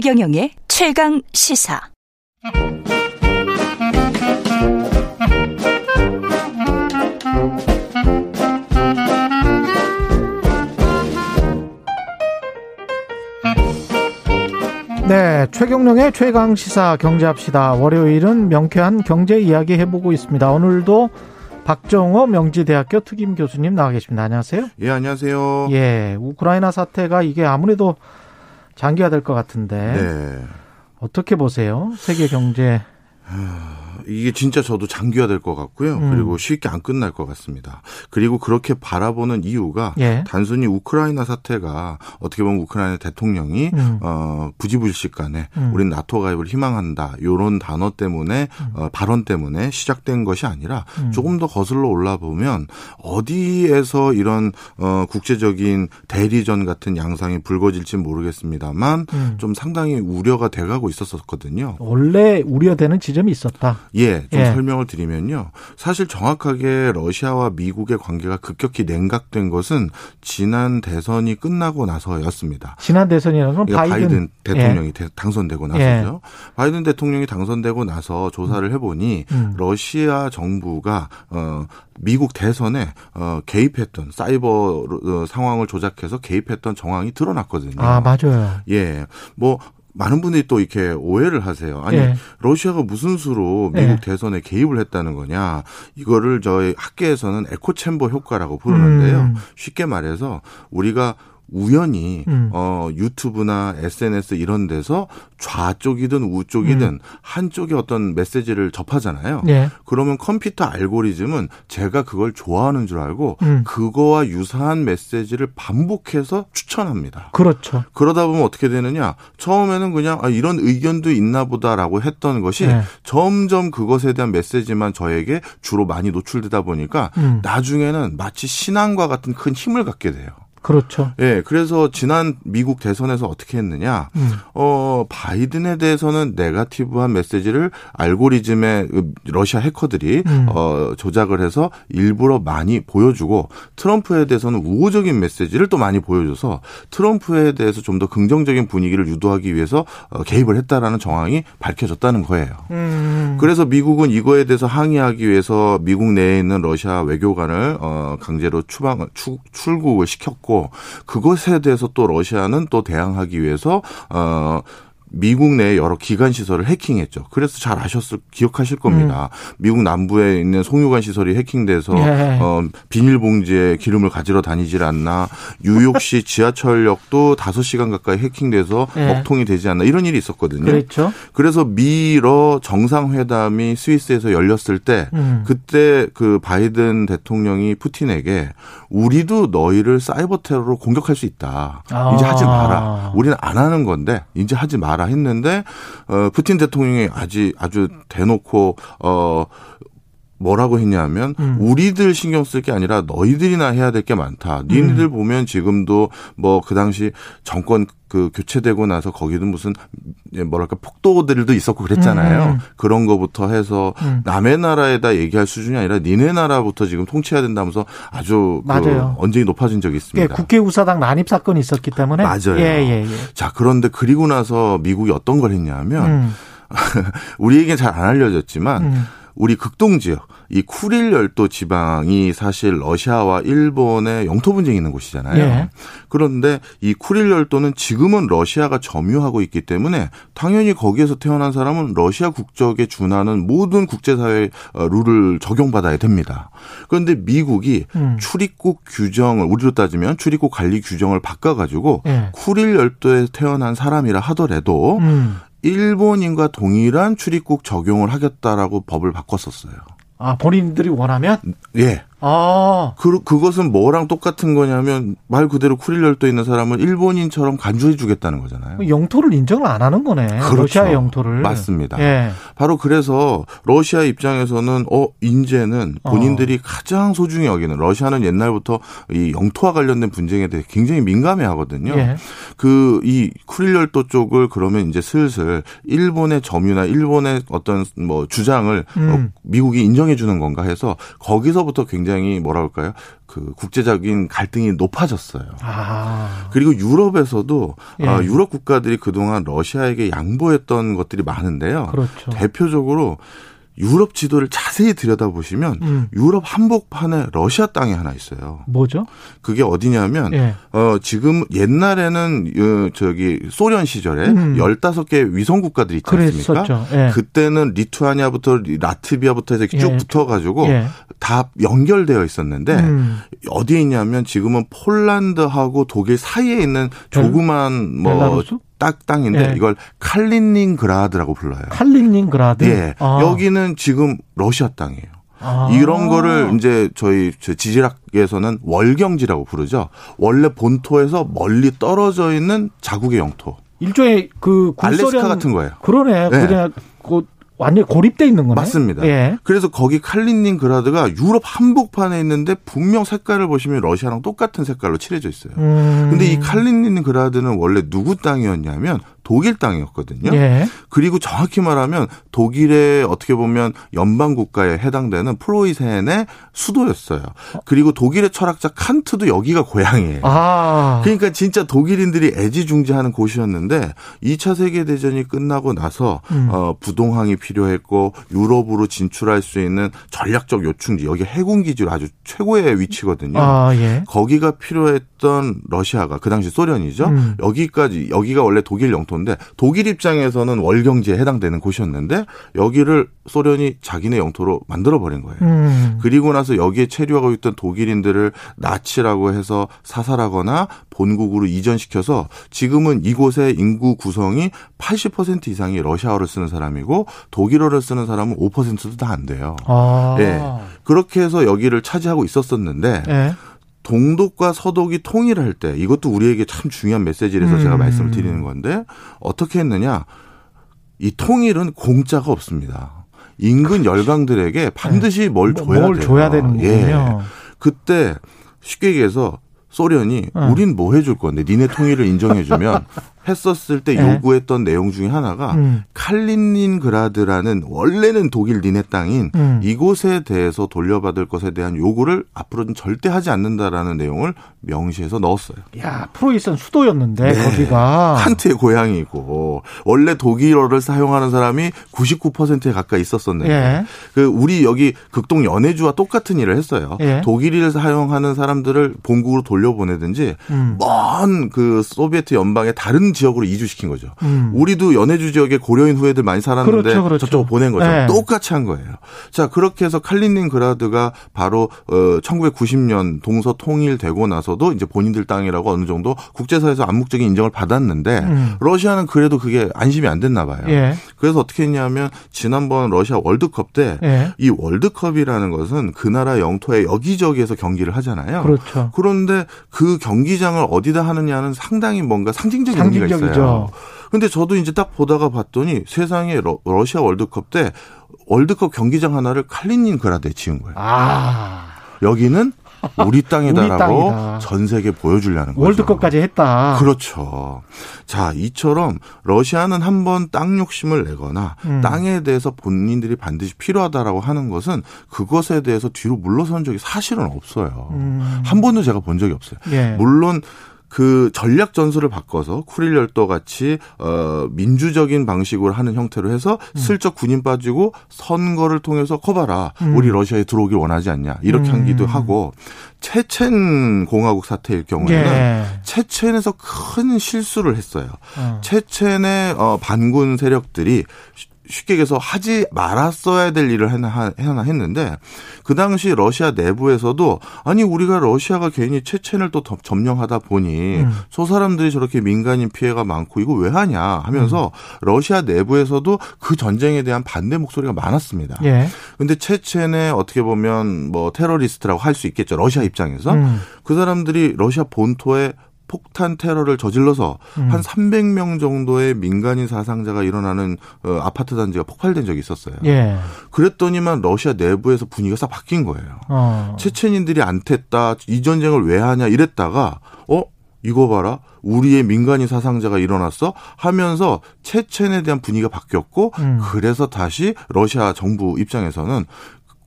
최경영의 최강 시사. 네, 최경령의 최강 시사 경제합시다. 월요일은 명쾌한 경제 이야기 해보고 있습니다. 오늘도 박정호 명지대학교 특임 교수님 나와 계십니다. 안녕하세요. 예, 안녕하세요. 예, 우크라이나 사태가 이게 아무래도 장기화될 것 같은데 네. 어떻게 보세요? 세계 경제 이게 진짜 저도 장기화될 것 같고요. 음. 그리고 쉽게 안 끝날 것 같습니다. 그리고 그렇게 바라보는 이유가 예. 단순히 우크라이나 사태가 어떻게 보면 우크라이나 대통령이 음. 어 부지불식간에 음. 우린 나토 가입을 희망한다 요런 단어 때문에 어, 발언 때문에 시작된 것이 아니라 음. 조금 더 거슬러 올라 보면 어디에서 이런 어 국제적인 대리전 같은 양상이 불거질지 모르겠습니다만 음. 좀 상당히 우려가 돼가고 있었었거든요. 원래 우려되는 지점이 있었다. 예, 좀 예. 설명을 드리면요. 사실 정확하게 러시아와 미국의 관계가 급격히 냉각된 것은 지난 대선이 끝나고 나서였습니다. 지난 대선이라는 건 그러니까 바이든, 바이든, 대통령이 대- 당선되고 나서죠. 바이든 대통령이 당선되고 나서 조사를 해보니 음. 러시아 정부가 어 미국 대선에 어 개입했던 사이버 어, 상황을 조작해서 개입했던 정황이 드러났거든요. 아 맞아요. 예, 뭐. 많은 분들이 또 이렇게 오해를 하세요. 아니 예. 러시아가 무슨 수로 미국 예. 대선에 개입을 했다는 거냐? 이거를 저희 학계에서는 에코 챔버 효과라고 부르는데요. 음. 쉽게 말해서 우리가 우연히 음. 어 유튜브나 SNS 이런 데서 좌쪽이든 우쪽이든 한쪽에 어떤 메시지를 접하잖아요. 예. 그러면 컴퓨터 알고리즘은 제가 그걸 좋아하는 줄 알고 음. 그거와 유사한 메시지를 반복해서 추천합니다. 그렇죠. 그러다 보면 어떻게 되느냐? 처음에는 그냥 아, 이런 의견도 있나 보다라고 했던 것이 네. 점점 그것에 대한 메시지만 저에게 주로 많이 노출되다 보니까 음. 나중에는 마치 신앙과 같은 큰 힘을 갖게 돼요. 그렇죠. 예, 그래서 지난 미국 대선에서 어떻게 했느냐? 음. 어, 바이든에 대해서는 네가티브한 메시지를 알고리즘의 그 러시아 해커들이 음. 어, 조작을 해서 일부러 많이 보여주고 트럼프에 대해서는 우호적인 메시지를 또 많이 보여줘서 트럼프에 대해서 좀 더 긍정적인 분위기를 유도하기 위해서 어, 개입을 했다라는 정황이 밝혀졌다는 거예요. 음. 그래서 미국은 이거에 대해서 항의하기 위해서 미국 내에 있는 러시아 외교관을 어 강제로 추방 추, 출국을 시켰고 그것에 대해서 또 러시아는 또 대항하기 위해서 어 미국 내 여러 기관 시설을 해킹했죠. 그래서 잘 아셨을 기억하실 겁니다. 미국 남부에 있는 송유관 시설이 해킹돼서 음. 예. 어 비닐봉지에 기름을 가지러 다니질 않나. 뉴욕시 지하철역도 5시간 가까이 해킹돼서 예. 먹통이 되지 않나. 이런 일이 있었거든요. 그렇죠. 그래서 미러 정상회담이 스위스에서 열렸을 때 음. 그때 그 바이든 대통령이 푸틴에게 우리도 너희를 사이버 테러로 공격할 수 있다. 아. 이제 하지 마라. 우리는 안 하는 건데 이제 하지 마라 했는데 어 푸틴 대통령이 아주 아주 대놓고 어 뭐라고 했냐면 음. 우리들 신경 쓸 게 아니라 너희들이나 해야 될 게 많다. 니네들 음. 보면 지금도 뭐 그 당시 정권 그 교체되고 나서 거기도 무슨 예, 뭐랄까 폭도들도 있었고 그랬잖아요. 음. 그런 거부터 해서 음. 남의 나라에다 얘기할 수준이 아니라 니네 나라부터 지금 통치해야 된다면서 아주 그 맞아요. 언쟁이 높아진 적이 예, 있습니다. 국회의사당 난입 사건이 있었기 때문에 맞아요. 예, 예, 예. 자, 그런데 그리고 나서 미국이 어떤 걸 했냐면 음, 우리에게 잘 안 알려졌지만 음. 우리 극동 지역 이 쿠릴 열도 지방이 사실 러시아와 일본의 영토 분쟁이 있는 곳이잖아요. 예. 그런데 이 쿠릴 열도는 지금은 러시아가 점유하고 있기 때문에 당연히 거기에서 태어난 사람은 러시아 국적에 준하는 모든 국제사회 어, 룰을 적용받아야 됩니다. 그런데 미국이 음. 출입국 규정을 우리로 따지면 출입국 관리 규정을 바꿔가지고 예. 쿠릴 열도에 태어난 사람이라 하더라도 음. 일본인과 동일한 출입국 적용을 하겠다라고 법을 바꿨었어요. 아, 본인들이 원하면? 예. 아, 그, 그것은 뭐랑 똑같은 거냐면 말 그대로 쿠릴 열도에 있는 사람을 일본인처럼 간주해 주겠다는 거잖아요. 영토를 인정을 안 하는 거네. 그렇죠. 러시아의 영토를. 맞습니다. 예. 바로 그래서 러시아 입장에서는 어 인제는 본인들이 가장 소중히 여기는 러시아는 옛날부터 이 영토와 관련된 분쟁에 대해 굉장히 민감해 하거든요. 예. 그이 쿠릴 열도 쪽을 그러면 이제 슬슬 일본의 점유나 일본의 어떤 뭐 주장을 음. 어, 미국이 인정해 주는 건가 해서 거기서부터 굉장히 굉장히 뭐라 그럴까요? 그 국제적인 갈등이 높아졌어요. 아. 그리고 유럽에서도 예. 어, 유럽 국가들이 그동안 러시아에게 양보했던 것들이 많은데요. 그렇죠. 대표적으로 유럽 지도를 자세히 들여다보시면 음. 유럽 한복판에 러시아 땅이 하나 있어요. 뭐죠? 그게 어디냐면 예. 어 지금 옛날에는 어, 저기 소련 시절에 음. 15개 위성 국가들이 있지 않습니까? 예. 그때는 리투아니아부터 라트비아부터 해서 이렇게 쭉 예. 붙어 가지고 예. 다 연결되어 있었는데 음. 어디에 있냐면 지금은 폴란드하고 독일 사이에 있는 조그만 뭐 벨라루스? 딱 땅인데 예. 이걸 칼리닝그라드라고 불러요. 칼린닝그라드. 예. 아. 여기는 지금 러시아 땅이에요. 아. 이런 거를 이제 저희 저 지질학에서는 월경지라고 부르죠. 원래 본토에서 멀리 떨어져 있는 자국의 영토. 일종의 그 알래스카 구소련 같은 거예요. 그러네. 네. 그냥 그 완전 히 고립돼 있는 거네. 맞습니다. 예. 그래서 거기 칼리닝그라드가 유럽 한복판에 있는데 분명 색깔을 보시면 러시아랑 똑같은 색깔로 칠해져 있어요. 음. 근데 이 칼리닝그라드는 원래 누구 땅이었냐면 독일 땅이었거든요. 예. 그리고 정확히 말하면 독일의 어떻게 보면 연방 국가에 해당되는 프로이센의 수도였어요. 그리고 독일의 철학자 칸트도 여기가 고향이에요. 아. 그러니까 진짜 독일인들이 애지중지하는 곳이었는데 2차 세계 대전이 끝나고 나서 음. 어 부동항이 필요했고 유럽으로 진출할 수 있는 전략적 요충지 여기 해군 기지로 아주 최고의 위치거든요. 아, 예. 거기가 필요했던 러시아가 그 당시 소련이죠. 음. 여기까지 여기가 원래 독일 영토 인데 독일 입장에서는 월경지에 해당되는 곳이었는데 여기를 소련이 자기네 영토로 만들어 버린 거예요. 음. 그리고 나서 여기에 체류하고 있던 독일인들을 나치라고 해서 사살하거나 본국으로 이전시켜서 지금은 이곳의 인구 구성이 80% 이상이 러시아어를 쓰는 사람이고 독일어를 쓰는 사람은 5%도 다 안 돼요. 아. 예. 그렇게 해서 여기를 차지하고 있었었는데 예. 동독과 서독이 통일할 때 이것도 우리에게 참 중요한 메시지라서 음. 제가 말씀을 드리는 건데 어떻게 했느냐 이 통일은 공짜가 없습니다. 인근 열강들에게 반드시 뭘 뭐- 줘야 뭘 돼요. 줘야 되는군요. 예. 그때 쉽게 얘기해서 소련이 어. 우린 뭐 해줄 건데 니네 통일을 인정해주면 했었을 때 예. 요구했던 내용 중에 하나가 음. 칼린닌그라드라는 원래는 독일 니네 땅인 음. 이곳에 대해서 돌려받을 것에 대한 요구를 앞으로는 절대 하지 않는다라는 내용을 명시해서 넣었어요. 야, 프로이센 수도였는데 네. 거기가 칸트의 고향이고 원래 독일어를 사용하는 사람이 99%에 가까이 있었었는데 예. 그 우리 여기 극동 연해주와 똑같은 일을 했어요. 예. 독일을 사용하는 사람들을 본국으로 돌려보내든지 음. 먼그 소비에트 연방의 다른 지역으로 이주시킨 거죠. 음. 우리도 연해주 지역에 고려인 후예들 많이 살았는데 그렇죠, 그렇죠. 저쪽으로 보낸 거죠. 네. 똑같이 한 거예요. 자 그렇게 해서 칼리닝그라드가 바로 어 1990년 동서 통일되고 나서도 이제 본인들 땅이라고 어느 정도 국제사회에서 암묵적인 인정을 받았는데 음. 러시아는 그래도 그게 안심이 안 됐나 봐요. 예. 그래서 어떻게 했냐면 지난번 러시아 월드컵 때 예. 이 월드컵이라는 것은 그 나라 영토의 여기저기에서 경기를 하잖아요. 그렇죠. 그런데 그 경기장을 어디다 하느냐는 상당히 뭔가 상징적인. 상징적 이죠. 근데 저도 이제 딱 보다가 봤더니 세상에 러, 러시아 월드컵 때 월드컵 경기장 하나를 칼리닌그라드에 지은 거예요. 아. 여기는 우리 땅이다라고 땅이다. 전 세계에 보여주려는 거죠. 월드컵까지 했다. 그렇죠. 자, 이처럼 러시아는 한번 땅 욕심을 내거나 음. 땅에 대해서 본인들이 반드시 필요하다라고 하는 것은 그것에 대해서 뒤로 물러선 적이 사실은 없어요. 음. 한 번도 제가 본 적이 없어요. 예. 물론 그 전략 전술을 바꿔서 쿠릴 열도 같이 어 민주적인 방식으로 하는 형태로 해서 음. 슬쩍 군인 빠지고 선거를 통해서 커봐라 음. 우리 러시아에 들어오길 원하지 않냐 이렇게 음. 하기도 하고 체첸 공화국 사태일 경우에는 예. 체첸에서 큰 실수를 했어요. 어. 체첸의 어, 반군 세력들이 쉬- 쉽게 얘기해서 하지 말았어야 될 일을 하나, 하나 했는데 그 당시 러시아 내부에서도 아니 우리가 러시아가 괜히 체첸을 또 점- 점령하다 보니 음. 저 사람들이 저렇게 민간인 피해가 많고 이거 왜 하냐 하면서 러시아 내부에서도 그 전쟁에 대한 반대 목소리가 많았습니다. 예. 근데 체첸의 어떻게 보면 뭐 테러리스트라고 할 수 있겠죠. 러시아 입장에서. 음. 그 사람들이 러시아 본토에 폭탄 테러를 저질러서 음. 한 300명 정도의 민간인 사상자가 일어나는 어, 아파트 단지가 폭발된 적이 있었어요. 예. 그랬더니만 러시아 내부에서 분위기가 싹 바뀐 거예요. 어. 체첸인들이 안 tes다. 이 전쟁을 왜 하냐 이랬다가 어 이거 봐라. 우리의 민간인 사상자가 일어났어 하면서 체첸에 대한 분위기가 바뀌었고 음. 그래서 다시 러시아 정부 입장에서는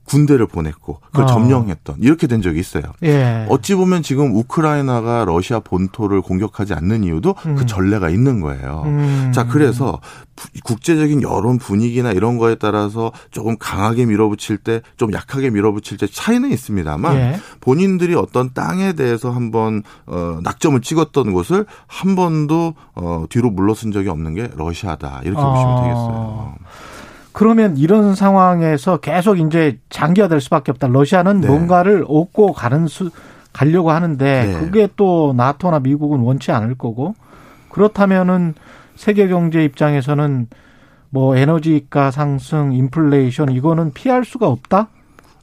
군대를 보냈고 그걸 어. 점령했던 이렇게 된 적이 있어요. 예. 어찌 보면 지금 우크라이나가 러시아 본토를 공격하지 않는 이유도 음. 그 전례가 있는 거예요. 음. 자, 그래서 부- 국제적인 여론 분위기나 이런 거에 따라서 조금 강하게 밀어붙일 때, 좀 약하게 밀어붙일 때 차이는 있습니다만 예. 본인들이 어떤 땅에 대해서 한번 어, 낙점을 찍었던 곳을 한 번도 어, 뒤로 물러선 적이 없는 게 러시아다 이렇게 보시면 아. 되겠어요. 그러면 이런 상황에서 계속 이제 장기화될 수밖에 없다. 러시아는 네. 뭔가를 얻고 가는 수 가려고 하는데 네. 그게 또 나토나 미국은 원치 않을 거고 그렇다면은 세계 경제 입장에서는 뭐 에너지가 상승, 인플레이션 이거는 피할 수가 없다.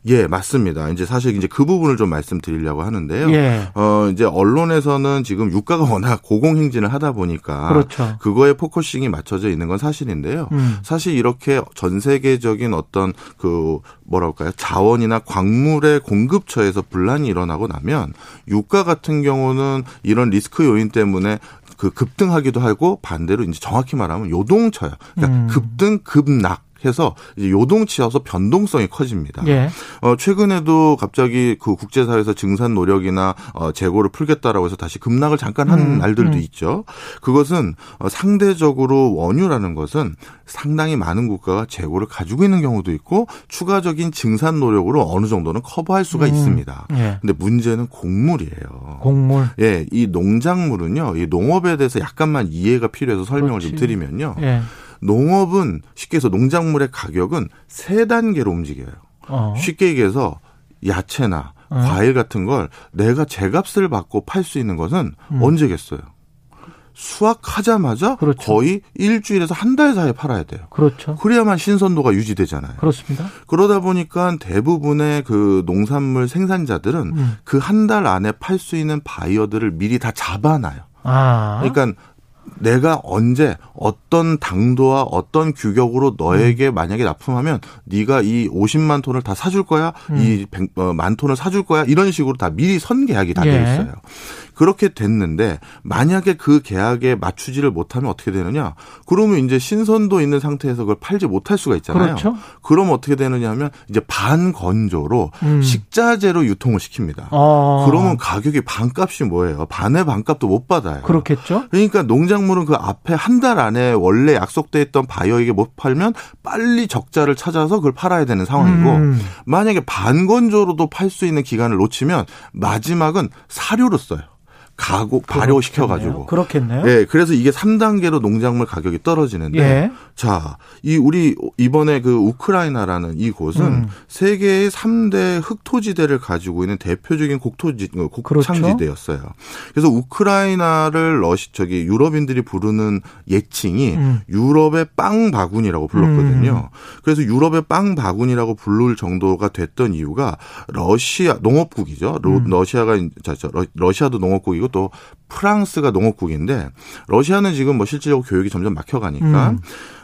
예, 맞습니다. 이제 사실 이제 그 부분을 좀 말씀드리려고 하는데요. 예. 어, 이제 언론에서는 지금 유가가 워낙 고공행진을 하다 보니까 그렇죠. 그거에 focusing이 맞춰져 있는 건 사실인데요. 음. 사실 이렇게 전 세계적인 어떤 그 뭐랄까요 자원이나 광물의 공급처에서 분란이 일어나고 나면 유가 같은 경우는 이런 리스크 요인 때문에 그 급등하기도 하고 반대로 이제 정확히 말하면 요동쳐요. 그러니까 음. 급등 급락 해서 이제 요동치여서 변동성이 커집니다. 예. 어, 최근에도 갑자기 그 국제사회에서 증산 노력이나 어, 재고를 풀겠다라고 해서 다시 급락을 잠깐 한 음, 날들도 음. 있죠. 그것은 어, 상대적으로 원유라는 것은 상당히 많은 국가가 재고를 가지고 있는 경우도 있고 추가적인 증산 노력으로 어느 정도는 커버할 수가 음. 있습니다. 예. 근데 문제는 곡물이에요. 곡물. 예, 이 농작물은요, 이 농업에 대해서 약간만 이해가 필요해서 설명을 좀 그렇지. 드리면요. 예. 농업은 쉽게 해서 농작물의 가격은 세 단계로 움직여요. 어. 쉽게 얘기해서 야채나 어. 과일 같은 걸 내가 제값을 받고 팔 수 있는 것은 음. 언제겠어요? 수확하자마자 그렇죠. 거의 일주일에서 한 달 사이에 팔아야 돼요. 그렇죠. 그래야만 신선도가 유지되잖아요. 그렇습니다. 그러다 보니까 대부분의 그 농산물 생산자들은 음. 그한 달 안에 팔 수 있는 바이어들을 미리 다 잡아놔요. 아. 그러니까 내가 언제 어떤 당도와 어떤 규격으로 음. 너에게 만약에 납품하면 네가 이 50만 톤을 다 사줄 거야, 음. 이 100, 어, 만 톤을 사줄 거야 이런 식으로 다 미리 선 계약이 다 예. 돼 있어요. 그렇게 됐는데 만약에 그 계약에 맞추지를 못하면 어떻게 되느냐? 그러면 이제 신선도 있는 상태에서 그걸 팔지 못할 수가 있잖아요. 그렇죠. 그럼 어떻게 되느냐 하면 이제 반건조로 음. 식자재로 유통을 시킵니다. 어. 그러면 가격이 반값이 뭐예요? 반의 반값도 못 받아요. 그렇겠죠. 그러니까 농 작물은 그 앞에 한 달 안에 원래 약속돼 있던 바이어에게 못 팔면 빨리 적자를 찾아서 그걸 팔아야 되는 상황이고 음. 만약에 반건조로도 팔 수 있는 기간을 놓치면 마지막은 사료로 써요. 가고 발효시켜 가지고. 그렇겠네요. 예, 그래서 이게 3단계로 농작물 가격이 떨어지는데 예. 자, 이 우리 이번에 그 우크라이나라는 이 곳은 음. 세계의 3대 흑토지대를 가지고 있는 대표적인 곡토지 어, 곡창지대였어요. 그래서 우크라이나를 러시 저기 유럽인들이 부르는 예칭이 음. 유럽의 빵 바구니라고 불렀거든요. 그래서 유럽의 빵 바구니라고 부를 정도가 됐던 이유가 러시아 농업국이죠. 로- 음. 러시아가 저, 저, 러- 러시아도 농업국이고 또 프랑스가 농업국인데 러시아는 지금 뭐 실질적으로 교육이 점점 막혀가니까 음.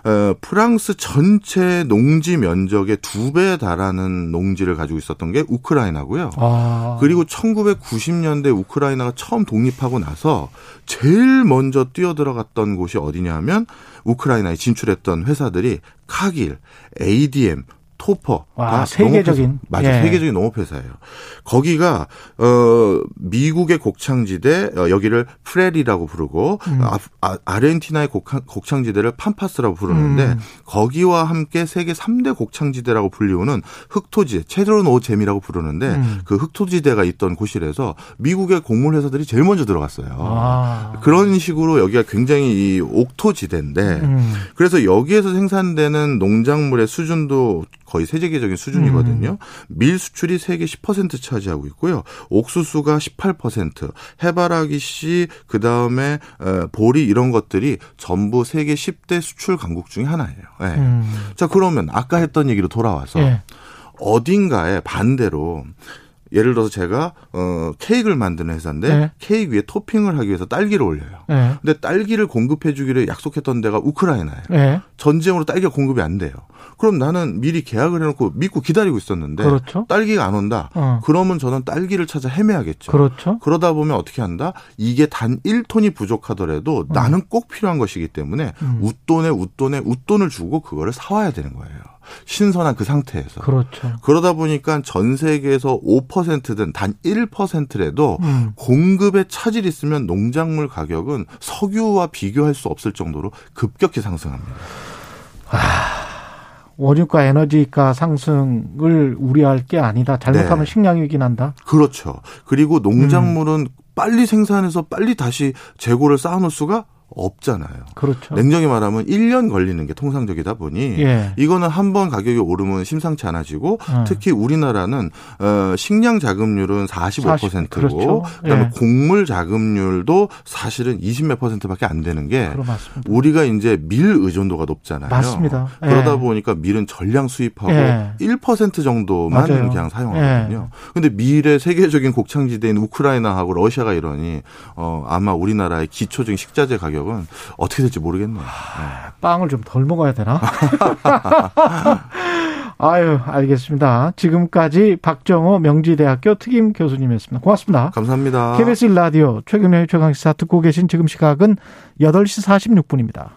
어, 프랑스 전체 농지 면적의 두 배에 달하는 농지를 가지고 있었던 게 우크라이나고요. 아. 그리고 1990년대 우크라이나가 처음 독립하고 나서 제일 먼저 뛰어들어갔던 곳이 어디냐면 우크라이나에 진출했던 회사들이 카길, ADM, 토퍼 와, 다 세계적인. 농업회사. 맞아 예. 세계적인 농업회사예요. 거기가 어 미국의 곡창지대 어, 여기를 프레리라고 부르고 음. 아, 르헨티나의 곡창, 지대를 팜파스라고 부르는데 음. 거기와 함께 세계 3대 곡창지대라고 불리우는 흑토지 체드로노잼이라고 부르는데 음. 그 흑토지대가 있던 곳이라서 미국의 곡물 회사들이 제일 먼저 들어갔어요. 아. 그런 식으로 여기가 굉장히 이 옥토지대인데 음. 그래서 여기에서 생산되는 농작물의 수준도 거의 세계적인 수준이거든요. 음. 밀 수출이 세계 10% 차지하고 있고요. 옥수수가 18%, 해바라기 씨, 그 다음에 보리 이런 것들이 전부 세계 10대 수출 강국 중에 하나예요. 예. 음. 자 그러면 아까 했던 얘기로 돌아와서 예. 어딘가에 반대로 예를 들어서 제가 어 케이크를 만드는 회사인데 네. 케이크 위에 토핑을 하기 위해서 딸기를 올려요. 예. 근데 딸기를 공급해 주기로 약속했던 데가 우크라이나예요. 예. 전쟁으로 딸기가 공급이 안 돼요. 그럼 나는 미리 계약을 해 놓고 믿고 기다리고 있었는데 그렇죠. 딸기가 안 온다. 어. 그러면 저는 딸기를 찾아 헤매야겠죠. 그렇죠. 그러다 보면 어떻게 한다? 이게 단 1톤이 부족하더라도 나는 꼭 필요한 것이기 때문에 음. 웃돈에 웃돈에 웃돈을 주고 그거를 사 와야 되는 거예요. 신선한 그 상태에서. 그렇죠. 그러다 보니까 전 세계에서 5%든 단 1%라도 음. 공급에 차질이 있으면 농작물 가격은 석유와 비교할 수 없을 정도로 급격히 상승합니다. 원유가 에너지가 상승을 우려할 게 아니다. 잘못하면 네. 식량 위기 난다. 그렇죠. 그리고 농작물은 음. 빨리 생산해서 빨리 다시 재고를 쌓아놓을 수가 없잖아요. 그렇죠. 냉정히 말하면 1년 걸리는 게 통상적이다 보니 예. 이거는 한 번 가격이 오르면 심상치 않아지고 음. 특히 우리나라는 어 식량 자급률은 45%고 그렇죠. 그다음에 예. 곡물 자급률도 사실은 20몇 퍼센트밖에 안 되는 게 맞습니다. 우리가 이제 밀 의존도가 높잖아요. 맞습니다. 예. 그러다 보니까 밀은 전량 수입하고 예. 1% 정도만 맞아요. 그냥 사용하거든요. 근데 밀의 세계적인 곡창지대인 우크라이나하고 러시아가 이러니 어 아마 우리나라의 기초적인 식자재 가격 은 어떻게 될지 모르겠네요. 네. 빵을 좀 덜 먹어야 되나? 아유, 알겠습니다. 지금까지 박정호 명지대학교 특임 교수님이었습니다. 고맙습니다. 감사합니다. KBS 1라디오 최경련의 최강시사 듣고 계신 지금 시각은 8시 46분입니다.